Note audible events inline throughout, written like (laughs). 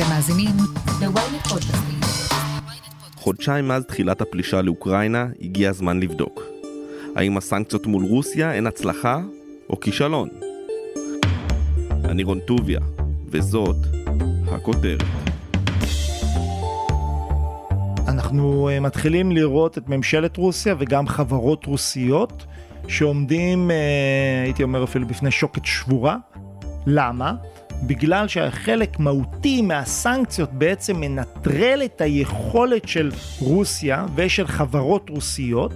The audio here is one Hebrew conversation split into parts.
אתם מאזינים ל-ynet פודקאסטים. חודשיים מאז תחילת הפלישה לאוקראינה, הגיע הזמן לבדוק. האם הסנקציות מול רוסיה הן הצלחה או כישלון? אני רון טוביה, וזאת הכותרת. אנחנו אה, מתחילים לראות את ממשלת רוסיה וגם חברות רוסיות שעומדים, אה, הייתי אומר אפילו בפני שוקת שבורה. למה? בגלל שחלק מהותי מהסנקציות בעצם מנטרל את היכולת של רוסיה ושל חברות רוסיות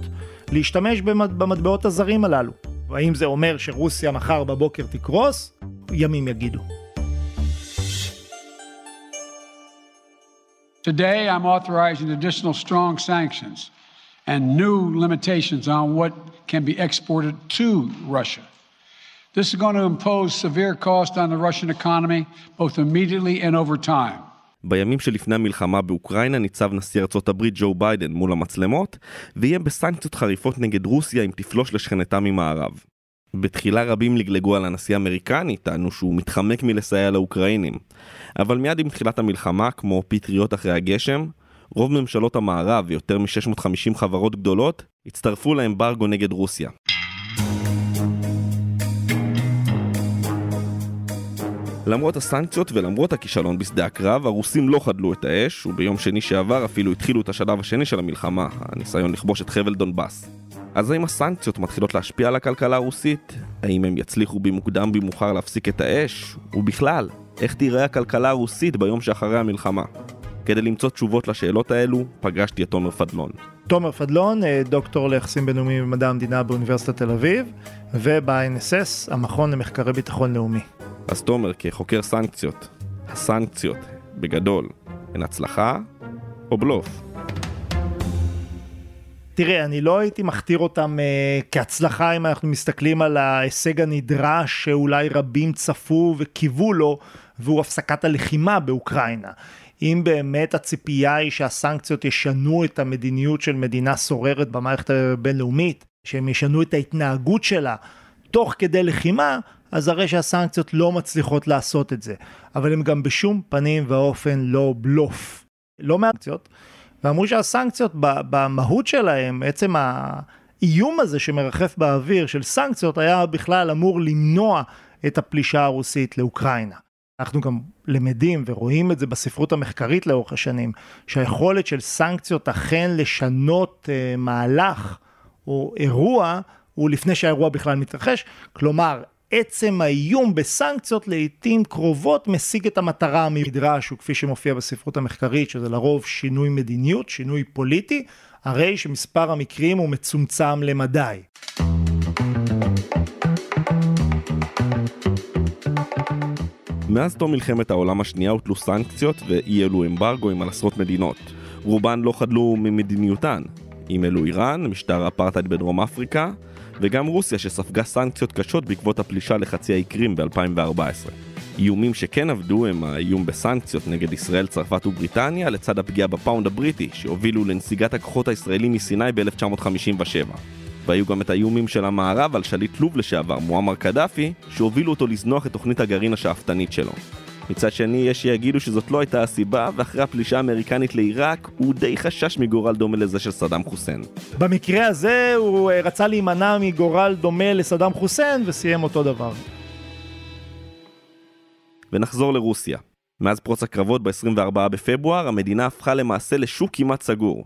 להשתמש במטבעות הזרים הללו. האם זה אומר שרוסיה מחר בבוקר תקרוס? ימים יגידו. Today, I'm authorizing additional strong sanctions and new limitations on what can be exported to Russia. This is going to impose severe cost on the Russian economy, both immediately and over time. בימים שלפני המלחמה באוקראינה ניצב נשיא ארצות הברית ג'ו ביידן מול המצלמות, ויהיה בסנקציות חריפות נגד רוסיה אם תפלוש לשכנתה ממערב. בתחילה רבים לגלגו על הנשיא האמריקני, טענו שהוא מתחמק מלסייע לאוקראינים. אבל מיד עם תחילת המלחמה, כמו פטריות אחרי הגשם, רוב ממשלות המערב ויותר מ-650 חברות גדולות הצטרפו לאמברגו נגד רוסיה. למרות הסנקציות ולמרות הכישלון בשדה הקרב, הרוסים לא חדלו את האש, וביום שני שעבר אפילו התחילו את השלב השני של המלחמה, הניסיון לכבוש את חבל דונבאס. אז האם הסנקציות מתחילות להשפיע על הכלכלה הרוסית? האם הם יצליחו במוקדם במאוחר להפסיק את האש? ובכלל, איך תיראה הכלכלה הרוסית ביום שאחרי המלחמה? כדי למצוא תשובות לשאלות האלו, פגשתי את תומר פדלון. תומר פדלון, אה, דוקטור ליחסים בינלאומיים במדע המדינה באוניברסיטת תל אביב, וב-INSS, המכון למחקרי ביטחון לאומי. אז תומר, כחוקר סנקציות, הסנקציות, בגדול, הן הצלחה או בלוף? תראה, אני לא הייתי מכתיר אותם uh, כהצלחה אם אנחנו מסתכלים על ההישג הנדרש שאולי רבים צפו וקיוו לו, והוא הפסקת הלחימה באוקראינה. אם באמת הציפייה היא שהסנקציות ישנו את המדיניות של מדינה סוררת במערכת הבינלאומית, שהם ישנו את ההתנהגות שלה תוך כדי לחימה, אז הרי שהסנקציות לא מצליחות לעשות את זה. אבל הם גם בשום פנים ואופן לא בלוף. לא מהסנקציות. ואמרו שהסנקציות במהות שלהם, עצם האיום הזה שמרחף באוויר של סנקציות, היה בכלל אמור למנוע את הפלישה הרוסית לאוקראינה. אנחנו גם למדים ורואים את זה בספרות המחקרית לאורך השנים, שהיכולת של סנקציות אכן לשנות uh, מהלך או אירוע, הוא לפני שהאירוע בכלל מתרחש. כלומר, עצם האיום בסנקציות לעיתים קרובות משיג את המטרה המדרש, וכפי שמופיע בספרות המחקרית, שזה לרוב שינוי מדיניות, שינוי פוליטי, הרי שמספר המקרים הוא מצומצם למדי. מאז תום מלחמת העולם השנייה הוטלו סנקציות ואי אלו אמברגוים על עשרות מדינות. רובן לא חדלו ממדיניותן. אם אלו איראן, משטר אפרטהייד בדרום אפריקה, וגם רוסיה שספגה סנקציות קשות בעקבות הפלישה לחצי האי קרים ב-2014. איומים שכן עבדו הם האיום בסנקציות נגד ישראל, צרפת ובריטניה, לצד הפגיעה בפאונד הבריטי, שהובילו לנסיגת הכוחות הישראלים מסיני ב-1957. והיו גם את האיומים של המערב על שליט לוב לשעבר, מועמר קדאפי, שהובילו אותו לזנוח את תוכנית הגרעין השאפתנית שלו. מצד שני, יש שיגידו שזאת לא הייתה הסיבה, ואחרי הפלישה האמריקנית לעיראק, הוא די חשש מגורל דומה לזה של סדאם חוסיין. במקרה הזה הוא אה, רצה להימנע מגורל דומה לסדאם חוסיין, וסיים אותו דבר. ונחזור לרוסיה. מאז פרוץ הקרבות ב-24 בפברואר, המדינה הפכה למעשה לשוק כמעט סגור.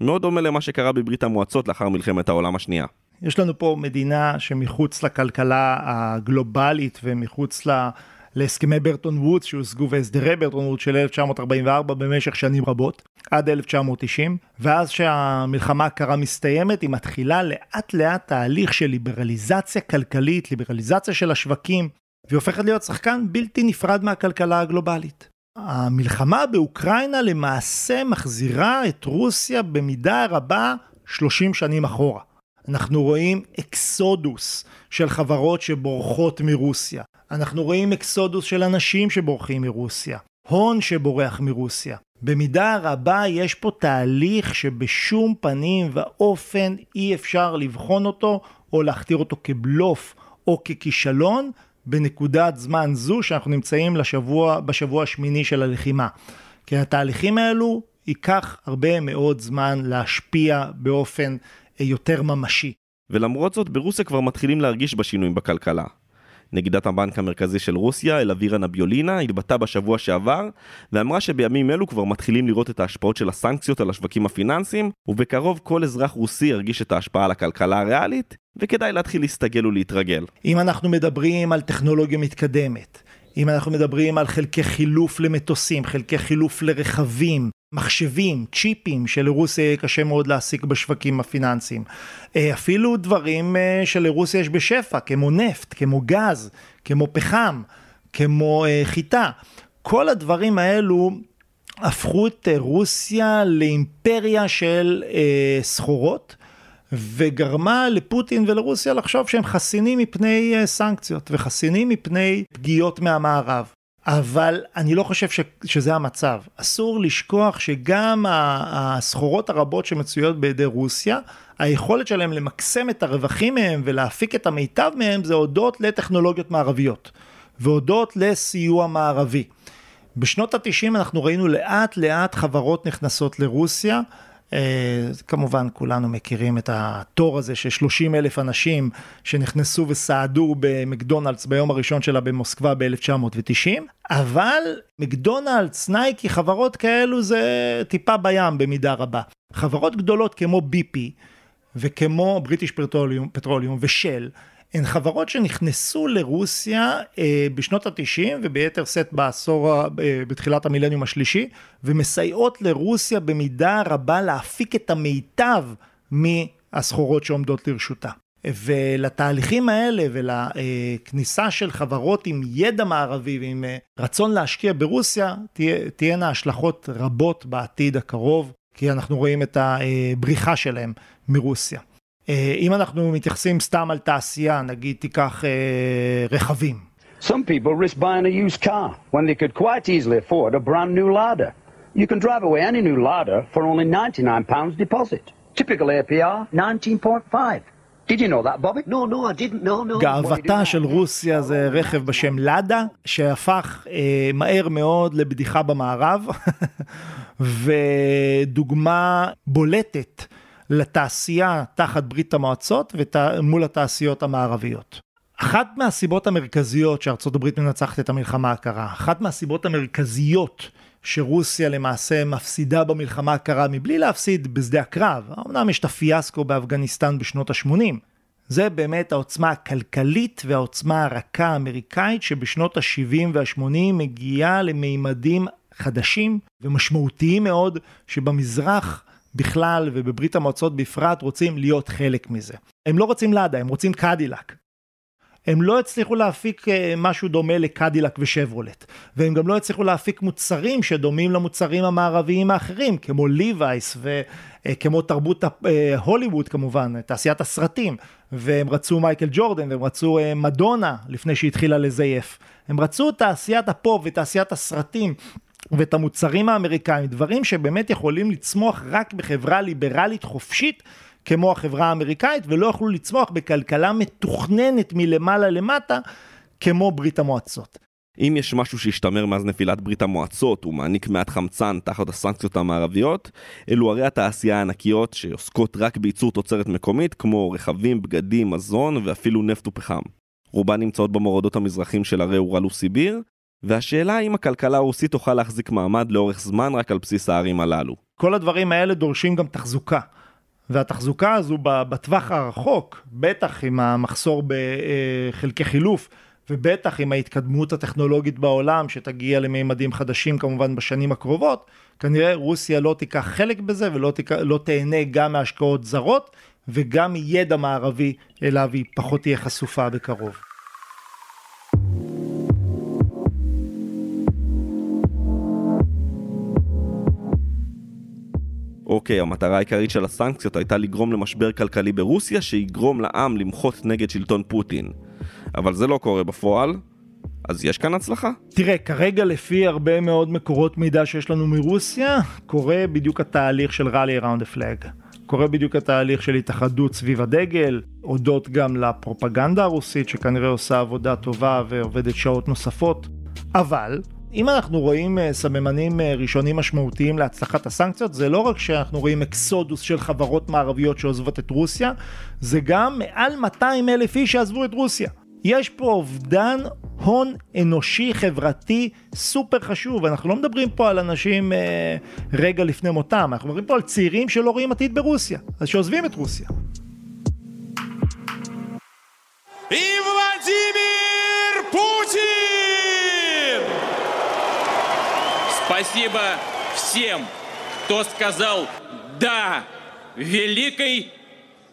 מאוד דומה למה שקרה בברית המועצות לאחר מלחמת העולם השנייה. יש לנו פה מדינה שמחוץ לכלכלה הגלובלית ומחוץ ל... להסכמי ברטון וודס שהושגו והסדרי ברטון וודס של 1944 במשך שנים רבות, עד 1990, ואז שהמלחמה הקרה מסתיימת, היא מתחילה לאט לאט תהליך של ליברליזציה כלכלית, ליברליזציה של השווקים, והיא הופכת להיות שחקן בלתי נפרד מהכלכלה הגלובלית. המלחמה באוקראינה למעשה מחזירה את רוסיה במידה רבה 30 שנים אחורה. אנחנו רואים אקסודוס של חברות שבורחות מרוסיה. אנחנו רואים אקסודוס של אנשים שבורחים מרוסיה. הון שבורח מרוסיה. במידה רבה יש פה תהליך שבשום פנים ואופן אי אפשר לבחון אותו או להכתיר אותו כבלוף או ככישלון, בנקודת זמן זו שאנחנו נמצאים לשבוע, בשבוע השמיני של הלחימה. כי התהליכים האלו ייקח הרבה מאוד זמן להשפיע באופן אה, יותר ממשי. ולמרות זאת, ברוסיה כבר מתחילים להרגיש בשינויים בכלכלה. נגידת הבנק המרכזי של רוסיה, אלווירה נביולינה, התבטאה בשבוע שעבר, ואמרה שבימים אלו כבר מתחילים לראות את ההשפעות של הסנקציות על השווקים הפיננסיים, ובקרוב כל אזרח רוסי ירגיש את ההשפעה על הכלכלה הריאלית, וכדאי להתחיל להסתגל ולהתרגל. אם אנחנו מדברים על טכנולוגיה מתקדמת, אם אנחנו מדברים על חלקי חילוף למטוסים, חלקי חילוף לרכבים, מחשבים, צ'יפים שלרוסיה יהיה קשה מאוד להשיג בשווקים הפיננסיים. אה, אפילו דברים אה, שלרוסיה יש בשפע, כמו נפט, כמו גז, כמו פחם, כמו אה, חיטה. כל הדברים האלו הפכו את רוסיה לאימפריה של סחורות. וגרמה לפוטין ולרוסיה לחשוב שהם חסינים מפני סנקציות וחסינים מפני פגיעות מהמערב. אבל אני לא חושב ש, שזה המצב. אסור לשכוח שגם הסחורות הרבות שמצויות בידי רוסיה, היכולת שלהם למקסם את הרווחים מהם ולהפיק את המיטב מהם זה הודות לטכנולוגיות מערביות והודות לסיוע מערבי. בשנות התשעים אנחנו ראינו לאט לאט חברות נכנסות לרוסיה אה, כמובן כולנו מכירים את התור הזה של 30 אלף אנשים שנכנסו וסעדו במקדונלדס ביום הראשון שלה במוסקבה ב-1990, אבל מקדונלדס, נייקי, חברות כאלו זה טיפה בים במידה רבה. חברות גדולות כמו BP וכמו בריטיש פטרוליום, פטרוליום ושל הן חברות שנכנסו לרוסיה אה, בשנות התשעים וביתר שאת בעשור, אה, בתחילת המילניום השלישי ומסייעות לרוסיה במידה רבה להפיק את המיטב מהסחורות שעומדות לרשותה. ולתהליכים האלה ולכניסה של חברות עם ידע מערבי ועם אה, רצון להשקיע ברוסיה תהיה, תהיינה השלכות רבות בעתיד הקרוב כי אנחנו רואים את הבריחה שלהם מרוסיה. אה, אם אנחנו מתייחסים סתם על תעשייה, נגיד תיקח אה, רכבים. Some people risk buying a used car when they could quite easily afford a brand new Lada. You can drive away any new Lada for only 99 pounds deposit. Typical APR 19.5. Did you know that, Bobby? No, no, I didn't. No, no. גאוותה של רוסיה זה רכב בשם לאדה, שהפך אה, מהר מאוד לבדיחה במערב, ודוגמה בולטת לתעשייה תחת ברית המועצות ומול התעשיות המערביות. אחת מהסיבות המרכזיות שארצות הברית מנצחת את המלחמה הקרה, אחת מהסיבות המרכזיות שרוסיה למעשה מפסידה במלחמה הקרה מבלי להפסיד בשדה הקרב, אמנם יש את הפיאסקו באפגניסטן בשנות ה-80, זה באמת העוצמה הכלכלית והעוצמה הרכה האמריקאית שבשנות ה-70 וה-80 מגיעה למימדים חדשים ומשמעותיים מאוד שבמזרח בכלל ובברית המועצות בפרט רוצים להיות חלק מזה. הם לא רוצים לאדה, הם רוצים קדילק. הם לא הצליחו להפיק אה, משהו דומה לקדילק ושברולט, והם גם לא הצליחו להפיק מוצרים שדומים למוצרים המערביים האחרים, כמו ליווייס וכמו תרבות אה, הוליווד כמובן, תעשיית הסרטים, והם רצו מייקל ג'ורדן, והם רצו אה, מדונה לפני שהתחילה לזייף. הם רצו תעשיית הפופ ותעשיית הסרטים ואת המוצרים האמריקאים, דברים שבאמת יכולים לצמוח רק בחברה ליברלית חופשית כמו החברה האמריקאית, ולא יכלו לצמוח בכלכלה מתוכננת מלמעלה למטה כמו ברית המועצות. אם יש משהו שהשתמר מאז נפילת ברית המועצות ומעניק מעט חמצן תחת הסנקציות המערביות, אלו הרי התעשייה הענקיות שעוסקות רק בייצור תוצרת מקומית כמו רכבים, בגדים, מזון ואפילו נפט ופחם. רובן נמצאות במורדות המזרחים של הרי אורל וסיביר, והשאלה האם הכלכלה הרוסית תוכל להחזיק מעמד לאורך זמן רק על בסיס הערים הללו. כל הדברים האלה דורשים גם תחזוקה. והתחזוקה הזו בטווח הרחוק, בטח עם המחסור בחלקי חילוף, ובטח עם ההתקדמות הטכנולוגית בעולם שתגיע לממדים חדשים כמובן בשנים הקרובות, כנראה רוסיה לא תיקח חלק בזה ולא תיק... לא תהנה גם מהשקעות זרות וגם מידע מערבי אליו היא פחות תהיה חשופה בקרוב. אוקיי, המטרה העיקרית של הסנקציות הייתה לגרום למשבר כלכלי ברוסיה שיגרום לעם למחות נגד שלטון פוטין. אבל זה לא קורה בפועל, אז יש כאן הצלחה? תראה, כרגע לפי הרבה מאוד מקורות מידע שיש לנו מרוסיה, קורה בדיוק התהליך של around the flag. קורה בדיוק התהליך של התאחדות סביב הדגל, הודות גם לפרופגנדה הרוסית שכנראה עושה עבודה טובה ועובדת שעות נוספות. אבל אם אנחנו רואים אה, סממנים אה, ראשונים משמעותיים להצלחת הסנקציות, זה לא רק שאנחנו רואים אקסודוס של חברות מערביות שעוזבות את רוסיה, זה גם מעל 200 אלף איש שעזבו את רוסיה. יש פה אובדן הון אנושי חברתי סופר חשוב, אנחנו לא מדברים פה על אנשים אה, רגע לפני מותם, אנחנו מדברים פה על צעירים שלא רואים עתיד ברוסיה, אז שעוזבים את רוסיה. Спасибо всем, кто сказал «да» великой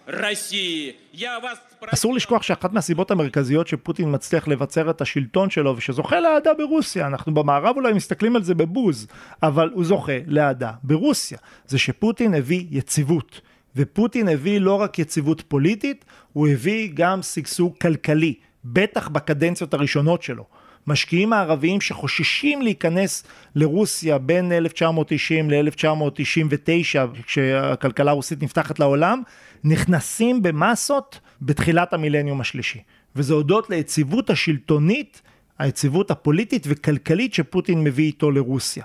России. Я вас אסור לשכוח שאחת מהסיבות המרכזיות שפוטין מצליח לבצר את השלטון שלו ושזוכה לאהדה ברוסיה, אנחנו במערב אולי מסתכלים על זה בבוז, אבל הוא זוכה לאהדה ברוסיה, זה שפוטין הביא יציבות. ופוטין הביא לא רק יציבות פוליטית, הוא הביא גם שגשוג כלכלי, בטח בקדנציות הראשונות שלו. משקיעים הערביים שחוששים להיכנס לרוסיה בין 1990 ל-1999, כשהכלכלה הרוסית נפתחת לעולם, נכנסים במסות בתחילת המילניום השלישי. וזה הודות ליציבות השלטונית, היציבות הפוליטית וכלכלית שפוטין מביא איתו לרוסיה.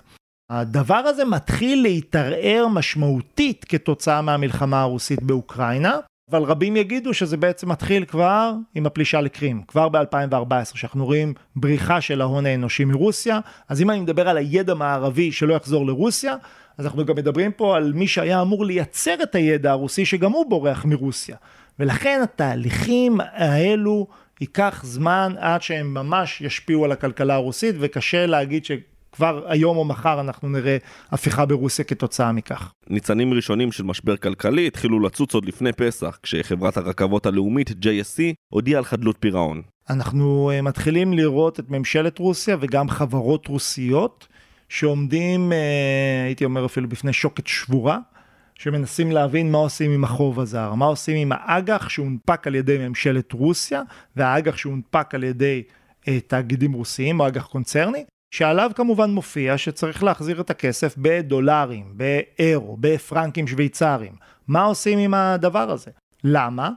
הדבר הזה מתחיל להתערער משמעותית כתוצאה מהמלחמה הרוסית באוקראינה, אבל רבים יגידו שזה בעצם מתחיל כבר עם הפלישה לקרים, כבר ב-2014, שאנחנו רואים בריחה של ההון האנושי מרוסיה, אז אם אני מדבר על הידע מערבי שלא יחזור לרוסיה, אז אנחנו גם מדברים פה על מי שהיה אמור לייצר את הידע הרוסי שגם הוא בורח מרוסיה. ולכן התהליכים האלו ייקח זמן עד שהם ממש ישפיעו על הכלכלה הרוסית, וקשה להגיד ש... כבר היום או מחר אנחנו נראה הפיכה ברוסיה כתוצאה מכך. ניצנים ראשונים של משבר כלכלי התחילו לצוץ עוד לפני פסח, כשחברת הרכבות הלאומית JSC הודיעה על חדלות פירעון. אנחנו אה, מתחילים לראות את ממשלת רוסיה וגם חברות רוסיות שעומדים, אה, הייתי אומר אפילו בפני שוקת שבורה. שמנסים להבין מה עושים עם החוב הזר, מה עושים עם האג"ח שהונפק על ידי ממשלת רוסיה והאג"ח שהונפק על ידי אה, תאגידים רוסיים או אג"ח קונצרני, שעליו כמובן מופיע שצריך להחזיר את הכסף בדולרים, באירו, בפרנקים שוויצריים. מה עושים עם הדבר הזה? למה?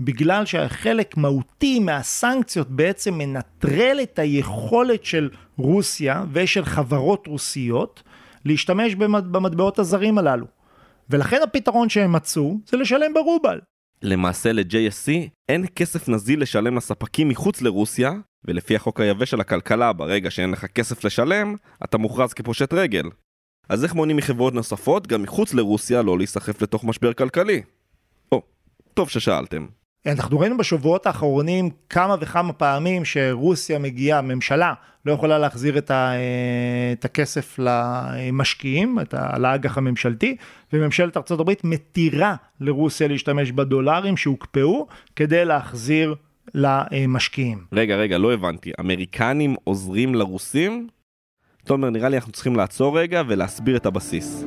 בגלל שחלק מהותי מהסנקציות בעצם מנטרל את היכולת של רוסיה ושל חברות רוסיות להשתמש במטבעות הזרים הללו. ולכן הפתרון שהם מצאו זה לשלם ברובל. למעשה ל-JSC אין כסף נזיל לשלם לספקים מחוץ לרוסיה, ולפי החוק היבש של הכלכלה, ברגע שאין לך כסף לשלם, אתה מוכרז כפושט רגל. אז איך מונעים מחברות נוספות, גם מחוץ לרוסיה, לא להיסחף לתוך משבר כלכלי? או, טוב ששאלתם. אנחנו ראינו בשבועות האחרונים כמה וכמה פעמים שרוסיה מגיעה, ממשלה, לא יכולה להחזיר את, ה, את הכסף למשקיעים, את האג"ח הממשלתי, וממשלת ארה"ב מתירה לרוסיה להשתמש בדולרים שהוקפאו כדי להחזיר למשקיעים. רגע, רגע, לא הבנתי. אמריקנים עוזרים לרוסים? תומר, נראה לי אנחנו צריכים לעצור רגע ולהסביר את הבסיס.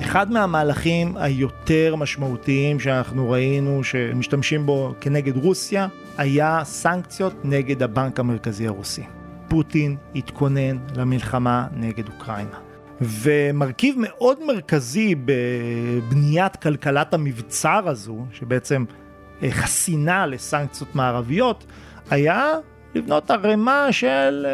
אחד מהמהלכים היותר משמעותיים שאנחנו ראינו שמשתמשים בו כנגד רוסיה היה סנקציות נגד הבנק המרכזי הרוסי. פוטין התכונן למלחמה נגד אוקראינה. ומרכיב מאוד מרכזי בבניית כלכלת המבצר הזו, שבעצם אה, חסינה לסנקציות מערביות, היה לבנות ערימה של אה,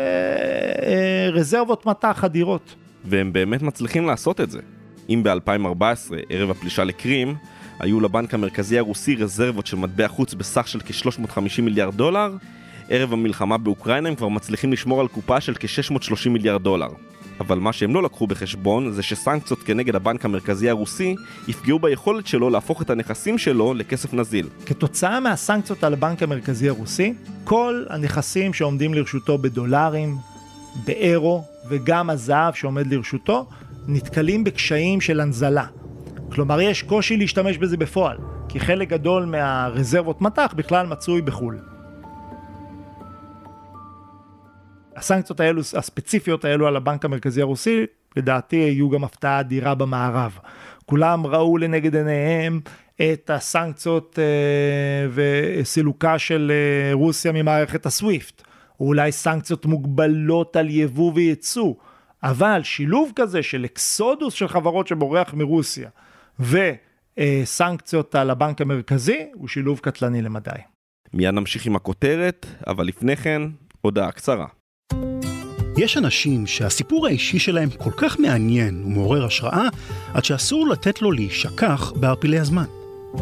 אה, רזרבות מטח אדירות. והם באמת מצליחים לעשות את זה. אם ב-2014, ערב הפלישה לקרים, היו לבנק המרכזי הרוסי רזרבות של מטבע חוץ בסך של כ-350 מיליארד דולר, ערב המלחמה באוקראינה הם כבר מצליחים לשמור על קופה של כ-630 מיליארד דולר. אבל מה שהם לא לקחו בחשבון זה שסנקציות כנגד הבנק המרכזי הרוסי יפגעו ביכולת שלו להפוך את הנכסים שלו לכסף נזיל. כתוצאה מהסנקציות על הבנק המרכזי הרוסי, כל הנכסים שעומדים לרשותו בדולרים, באירו וגם הזהב שעומד לרשותו נתקלים בקשיים של הנזלה. כלומר, יש קושי להשתמש בזה בפועל, כי חלק גדול מהרזרבות מטח בכלל מצוי בחו"ל. הסנקציות האלו, הספציפיות האלו על הבנק המרכזי הרוסי, לדעתי יהיו גם הפתעה אדירה במערב. כולם ראו לנגד עיניהם את הסנקציות אה, וסילוקה של אה, רוסיה ממערכת הסוויפט, או אולי סנקציות מוגבלות על יבוא וייצוא. אבל שילוב כזה של אקסודוס של חברות שבורח מרוסיה וסנקציות על הבנק המרכזי הוא שילוב קטלני למדי. מיד נמשיך עם הכותרת, אבל לפני כן, הודעה קצרה. יש אנשים שהסיפור האישי שלהם כל כך מעניין ומעורר השראה, עד שאסור לתת לו להישכח בערפילי הזמן.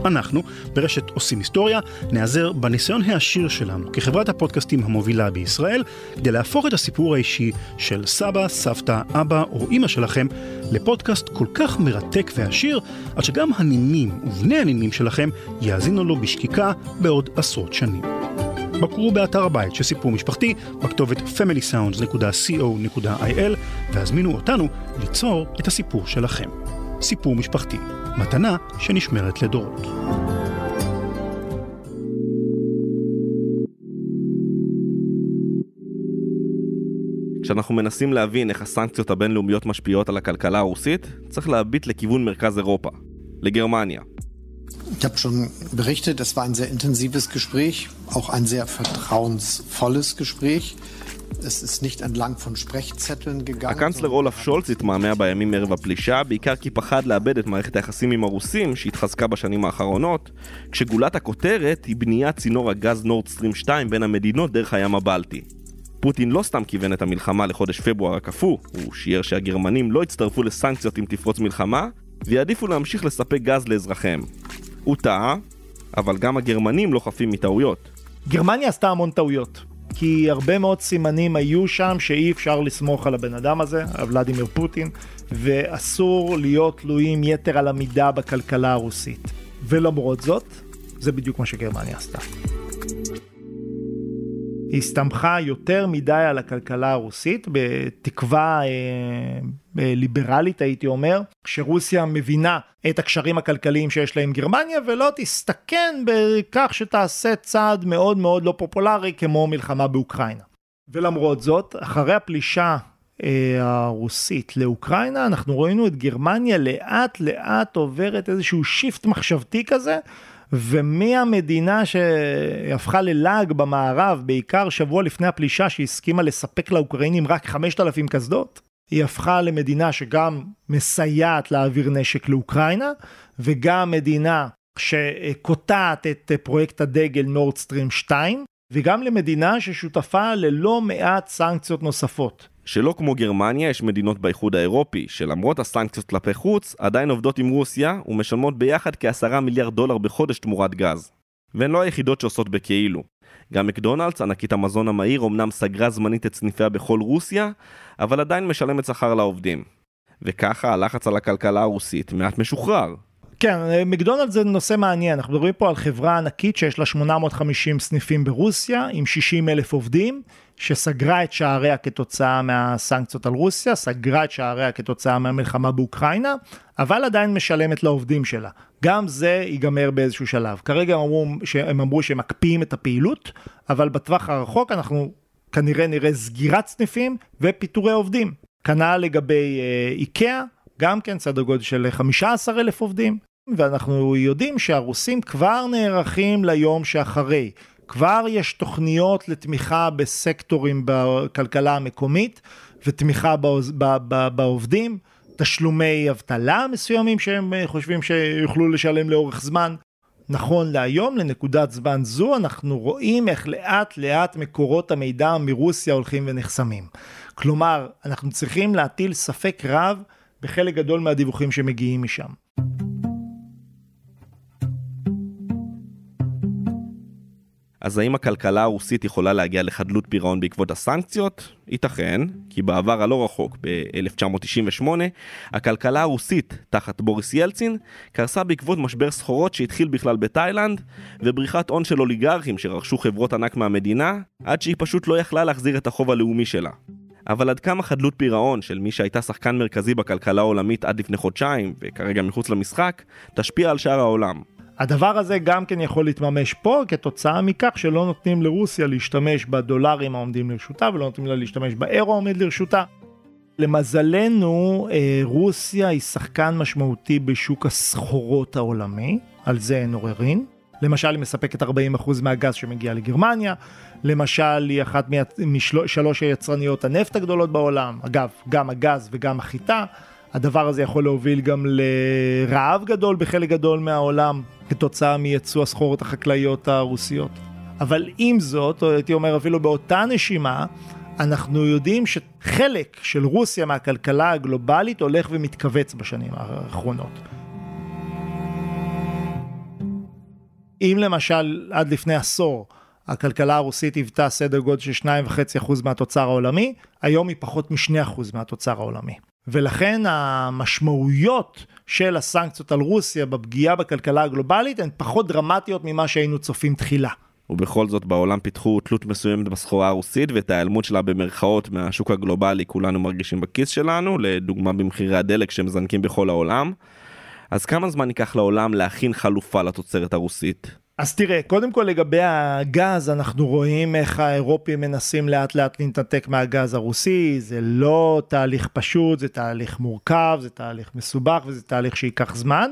אנחנו, ברשת עושים היסטוריה, נעזר בניסיון העשיר שלנו כחברת הפודקאסטים המובילה בישראל, כדי להפוך את הסיפור האישי של סבא, סבתא, אבא או אימא שלכם לפודקאסט כל כך מרתק ועשיר, עד שגם הנינים ובני הנינים שלכם יאזינו לו בשקיקה בעוד עשרות שנים. בקרו באתר הבית של סיפור משפחתי בכתובת familysounds.co.il והזמינו אותנו ליצור את הסיפור שלכם. סיפור משפחתי, מתנה שנשמרת לדורות. כשאנחנו מנסים להבין איך הסנקציות הבינלאומיות משפיעות על הכלכלה הרוסית, צריך להביט לכיוון מרכז אירופה, לגרמניה. Ich habe schon berichtet, es war ein sehr intensives Gespräch, auch ein sehr vertrauensvolles Gespräch. Es ist nicht entlang von Sprechzetteln gegangen. הקנצלר אולף שולץ התמהמה בימים ערב הפלישה, בעיקר כי פחד לאבד את מערכת היחסים עם הרוסים, שהתחזקה בשנים האחרונות, כשגולת הכותרת היא בניית צינור הגז נורדסטרים 2 בין המדינות דרך הים הבלטי. פוטין לא סתם כיוון את המלחמה לחודש פברואר הקפוא, הוא שיער שהגרמנים לא יצטרפו לסנקציות אם תפרוץ מלחמה, ויעדיפו להמשיך לספק גז לאזרחיהם. הוא טעה, אבל גם הגרמנים לא חפים מטעויות. גרמניה עשתה המון טעויות. כי הרבה מאוד סימנים היו שם שאי אפשר לסמוך על הבן אדם הזה, ולדימיר פוטין, ואסור להיות תלויים יתר על המידה בכלכלה הרוסית. ולמרות זאת, זה בדיוק מה שגרמניה עשתה. הסתמכה יותר מדי על הכלכלה הרוסית, בתקווה אה, אה, ליברלית הייתי אומר, שרוסיה מבינה את הקשרים הכלכליים שיש לה עם גרמניה ולא תסתכן בכך שתעשה צעד מאוד מאוד לא פופולרי כמו מלחמה באוקראינה. ולמרות זאת, אחרי הפלישה אה, הרוסית לאוקראינה, אנחנו ראינו את גרמניה לאט לאט עוברת איזשהו שיפט מחשבתי כזה. ומהמדינה שהפכה ללעג במערב, בעיקר שבוע לפני הפלישה שהסכימה לספק לאוקראינים רק 5,000 קסדות, היא הפכה למדינה שגם מסייעת להעביר נשק לאוקראינה, וגם מדינה שקוטעת את פרויקט הדגל נורדסטרים 2, וגם למדינה ששותפה ללא מעט סנקציות נוספות. שלא כמו גרמניה, יש מדינות באיחוד האירופי, שלמרות הסנקציות כלפי חוץ, עדיין עובדות עם רוסיה ומשלמות ביחד כעשרה מיליארד דולר בחודש תמורת גז. והן לא היחידות שעושות בכאילו. גם מקדונלדס, ענקית המזון המהיר, אמנם סגרה זמנית את סניפיה בכל רוסיה, אבל עדיין משלמת שכר לעובדים. וככה הלחץ על הכלכלה הרוסית מעט משוחרר. כן, מקדונלדס זה נושא מעניין, אנחנו מדברים פה על חברה ענקית שיש לה 850 סניפים ברוסיה, עם 60 אלף עובדים, שסגרה את שעריה כתוצאה מהסנקציות על רוסיה, סגרה את שעריה כתוצאה מהמלחמה באוקראינה, אבל עדיין משלמת לעובדים שלה. גם זה ייגמר באיזשהו שלב. כרגע הם אמרו, הם אמרו שהם מקפיאים את הפעילות, אבל בטווח הרחוק אנחנו כנראה נראה סגירת סניפים ופיטורי עובדים. כנ"ל לגבי אה, איקאה, גם כן סדר גודל של 15 אלף עובדים, ואנחנו יודעים שהרוסים כבר נערכים ליום שאחרי. כבר יש תוכניות לתמיכה בסקטורים בכלכלה המקומית ותמיכה בעובדים, תשלומי אבטלה מסוימים שהם חושבים שיוכלו לשלם לאורך זמן. נכון להיום, לנקודת זמן זו, אנחנו רואים איך לאט לאט מקורות המידע מרוסיה הולכים ונחסמים. כלומר, אנחנו צריכים להטיל ספק רב בחלק גדול מהדיווחים שמגיעים משם. אז האם הכלכלה הרוסית יכולה להגיע לחדלות פירעון בעקבות הסנקציות? ייתכן, כי בעבר הלא רחוק, ב-1998, הכלכלה הרוסית, תחת בוריס ילצין, קרסה בעקבות משבר סחורות שהתחיל בכלל בתאילנד, ובריחת הון של אוליגרכים שרכשו חברות ענק מהמדינה, עד שהיא פשוט לא יכלה להחזיר את החוב הלאומי שלה. אבל עד כמה חדלות פירעון של מי שהייתה שחקן מרכזי בכלכלה העולמית עד לפני חודשיים, וכרגע מחוץ למשחק, תשפיע על שאר העולם. הדבר הזה גם כן יכול להתממש פה כתוצאה מכך שלא נותנים לרוסיה להשתמש בדולרים העומדים לרשותה ולא נותנים לה להשתמש באירו העומד לרשותה. למזלנו אה, רוסיה היא שחקן משמעותי בשוק הסחורות העולמי, על זה אין עוררין, למשל היא מספקת 40% מהגז שמגיע לגרמניה, למשל היא אחת משלוש היצרניות הנפט הגדולות בעולם, אגב, גם הגז וגם החיטה. הדבר הזה יכול להוביל גם לרעב גדול בחלק גדול מהעולם כתוצאה מייצוא הסחורות החקלאיות הרוסיות. אבל עם זאת, או הייתי אומר אפילו באותה נשימה, אנחנו יודעים שחלק של רוסיה מהכלכלה הגלובלית הולך ומתכווץ בשנים האחרונות. אם למשל עד לפני עשור הכלכלה הרוסית היוותה סדר גודל של 2.5% מהתוצר העולמי, היום היא פחות מ-2% מהתוצר העולמי. ולכן המשמעויות של הסנקציות על רוסיה בפגיעה בכלכלה הגלובלית הן פחות דרמטיות ממה שהיינו צופים תחילה. ובכל זאת בעולם פיתחו תלות מסוימת בסחורה הרוסית ואת ההיעלמות שלה במרכאות מהשוק הגלובלי כולנו מרגישים בכיס שלנו, לדוגמה במחירי הדלק שמזנקים בכל העולם. אז כמה זמן ייקח לעולם להכין חלופה לתוצרת הרוסית? אז תראה, קודם כל לגבי הגז, אנחנו רואים איך האירופים מנסים לאט לאט להתנתק מהגז הרוסי, זה לא תהליך פשוט, זה תהליך מורכב, זה תהליך מסובך וזה תהליך שייקח זמן,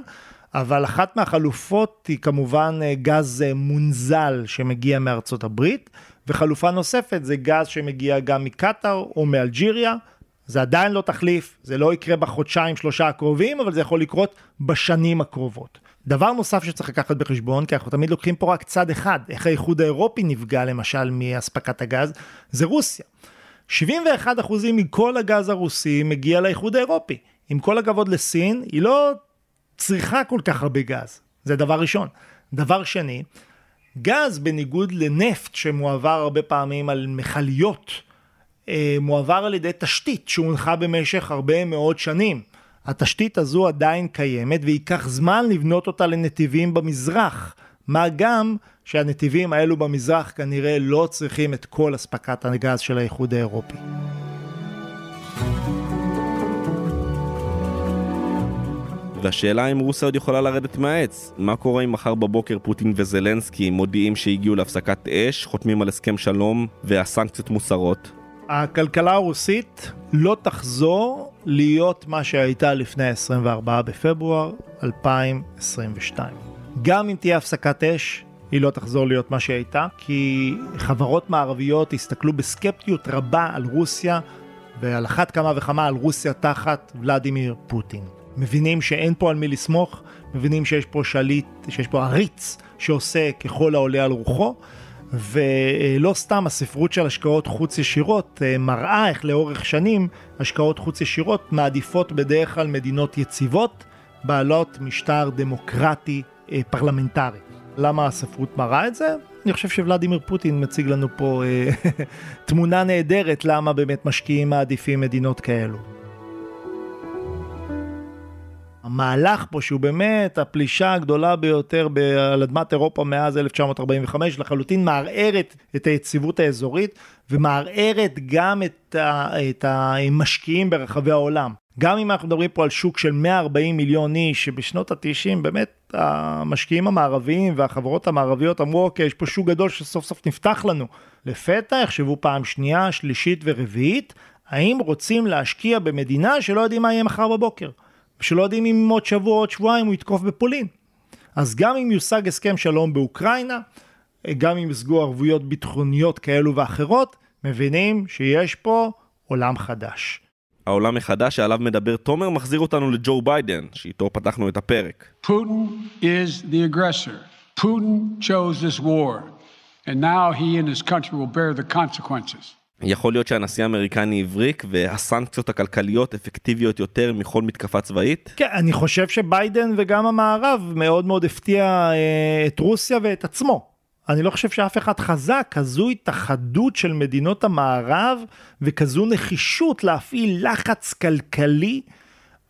אבל אחת מהחלופות היא כמובן גז מונזל שמגיע מארצות הברית, וחלופה נוספת זה גז שמגיע גם מקטאר או מאלג'יריה, זה עדיין לא תחליף, זה לא יקרה בחודשיים שלושה הקרובים, אבל זה יכול לקרות בשנים הקרובות. דבר נוסף שצריך לקחת בחשבון, כי אנחנו תמיד לוקחים פה רק צד אחד, איך האיחוד האירופי נפגע למשל מאספקת הגז, זה רוסיה. 71% מכל הגז הרוסי מגיע לאיחוד האירופי. עם כל הכבוד לסין, היא לא צריכה כל כך הרבה גז. זה דבר ראשון. דבר שני, גז בניגוד לנפט שמועבר הרבה פעמים על מכליות, אה, מועבר על ידי תשתית שהונחה במשך הרבה מאוד שנים. התשתית הזו עדיין קיימת וייקח זמן לבנות אותה לנתיבים במזרח. מה גם שהנתיבים האלו במזרח כנראה לא צריכים את כל אספקת הגז של האיחוד האירופי. והשאלה אם רוסיה עוד יכולה לרדת מהעץ. מה קורה אם מחר בבוקר פוטין וזלנסקי מודיעים שהגיעו להפסקת אש, חותמים על הסכם שלום והסנקציות מוסרות? הכלכלה הרוסית לא תחזור להיות מה שהייתה לפני 24 בפברואר 2022. גם אם תהיה הפסקת אש, היא לא תחזור להיות מה שהייתה, כי חברות מערביות הסתכלו בסקפטיות רבה על רוסיה, ועל אחת כמה וכמה על רוסיה תחת ולדימיר פוטין. מבינים שאין פה על מי לסמוך, מבינים שיש פה שליט, שיש פה עריץ שעושה ככל העולה על רוחו, ולא סתם הספרות של השקעות חוץ ישירות אה, מראה איך לאורך שנים השקעות חוץ ישירות מעדיפות בדרך כלל מדינות יציבות, בעלות משטר דמוקרטי אה, פרלמנטרי. למה הספרות מראה את זה? אני חושב שוולדימיר פוטין מציג לנו פה אה, (laughs) תמונה נהדרת למה באמת משקיעים מעדיפים מדינות כאלו. המהלך פה שהוא באמת הפלישה הגדולה ביותר על אדמת אירופה מאז 1945 לחלוטין מערערת את היציבות האזורית ומערערת גם את, ה, את המשקיעים ברחבי העולם. גם אם אנחנו מדברים פה על שוק של 140 מיליון איש שבשנות ה-90 באמת המשקיעים המערביים והחברות המערביות אמרו אוקיי יש פה שוק גדול שסוף סוף נפתח לנו. לפתע יחשבו פעם שנייה, שלישית ורביעית האם רוצים להשקיע במדינה שלא יודעים מה יהיה מחר בבוקר. שלא יודעים אם עוד שבוע או עוד שבועיים הוא יתקוף בפולין. אז גם אם יושג הסכם שלום באוקראינה, גם אם יושגו ערבויות ביטחוניות כאלו ואחרות, מבינים שיש פה עולם חדש. העולם החדש שעליו מדבר תומר מחזיר אותנו לג'ו ביידן, שאיתו פתחנו את הפרק. Putin is the aggressor. Putin chose this war, and now he and his country will bear the consequences. יכול להיות שהנשיא האמריקני הבריק והסנקציות הכלכליות אפקטיביות יותר מכל מתקפה צבאית? כן, אני חושב שביידן וגם המערב מאוד מאוד הפתיע אה, את רוסיה ואת עצמו. אני לא חושב שאף אחד חזק, כזו התאחדות של מדינות המערב וכזו נחישות להפעיל לחץ כלכלי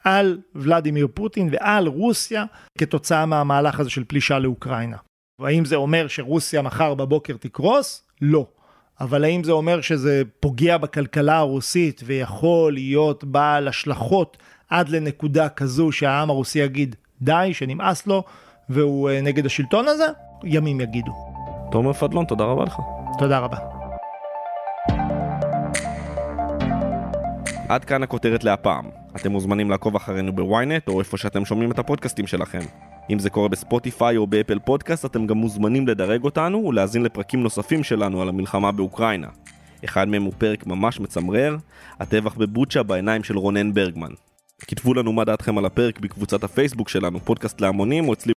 על ולדימיר פוטין ועל רוסיה כתוצאה מהמהלך הזה של פלישה לאוקראינה. והאם זה אומר שרוסיה מחר בבוקר תקרוס? לא. אבל האם זה אומר שזה פוגע בכלכלה הרוסית ויכול להיות בעל השלכות עד לנקודה כזו שהעם הרוסי יגיד די, שנמאס לו והוא אה, נגד השלטון הזה? ימים יגידו. תומר פדלון, תודה רבה לך. תודה רבה. עד כאן הכותרת להפעם. אתם מוזמנים לעקוב אחרינו בוויינט או איפה שאתם שומעים את הפודקאסטים שלכם. אם זה קורה בספוטיפיי או באפל פודקאסט, אתם גם מוזמנים לדרג אותנו ולהאזין לפרקים נוספים שלנו על המלחמה באוקראינה. אחד מהם הוא פרק ממש מצמרר, הטבח בבוצ'ה בעיניים של רונן ברגמן. כתבו לנו מה דעתכם על הפרק בקבוצת הפייסבוק שלנו, פודקאסט להמונים, או אצלי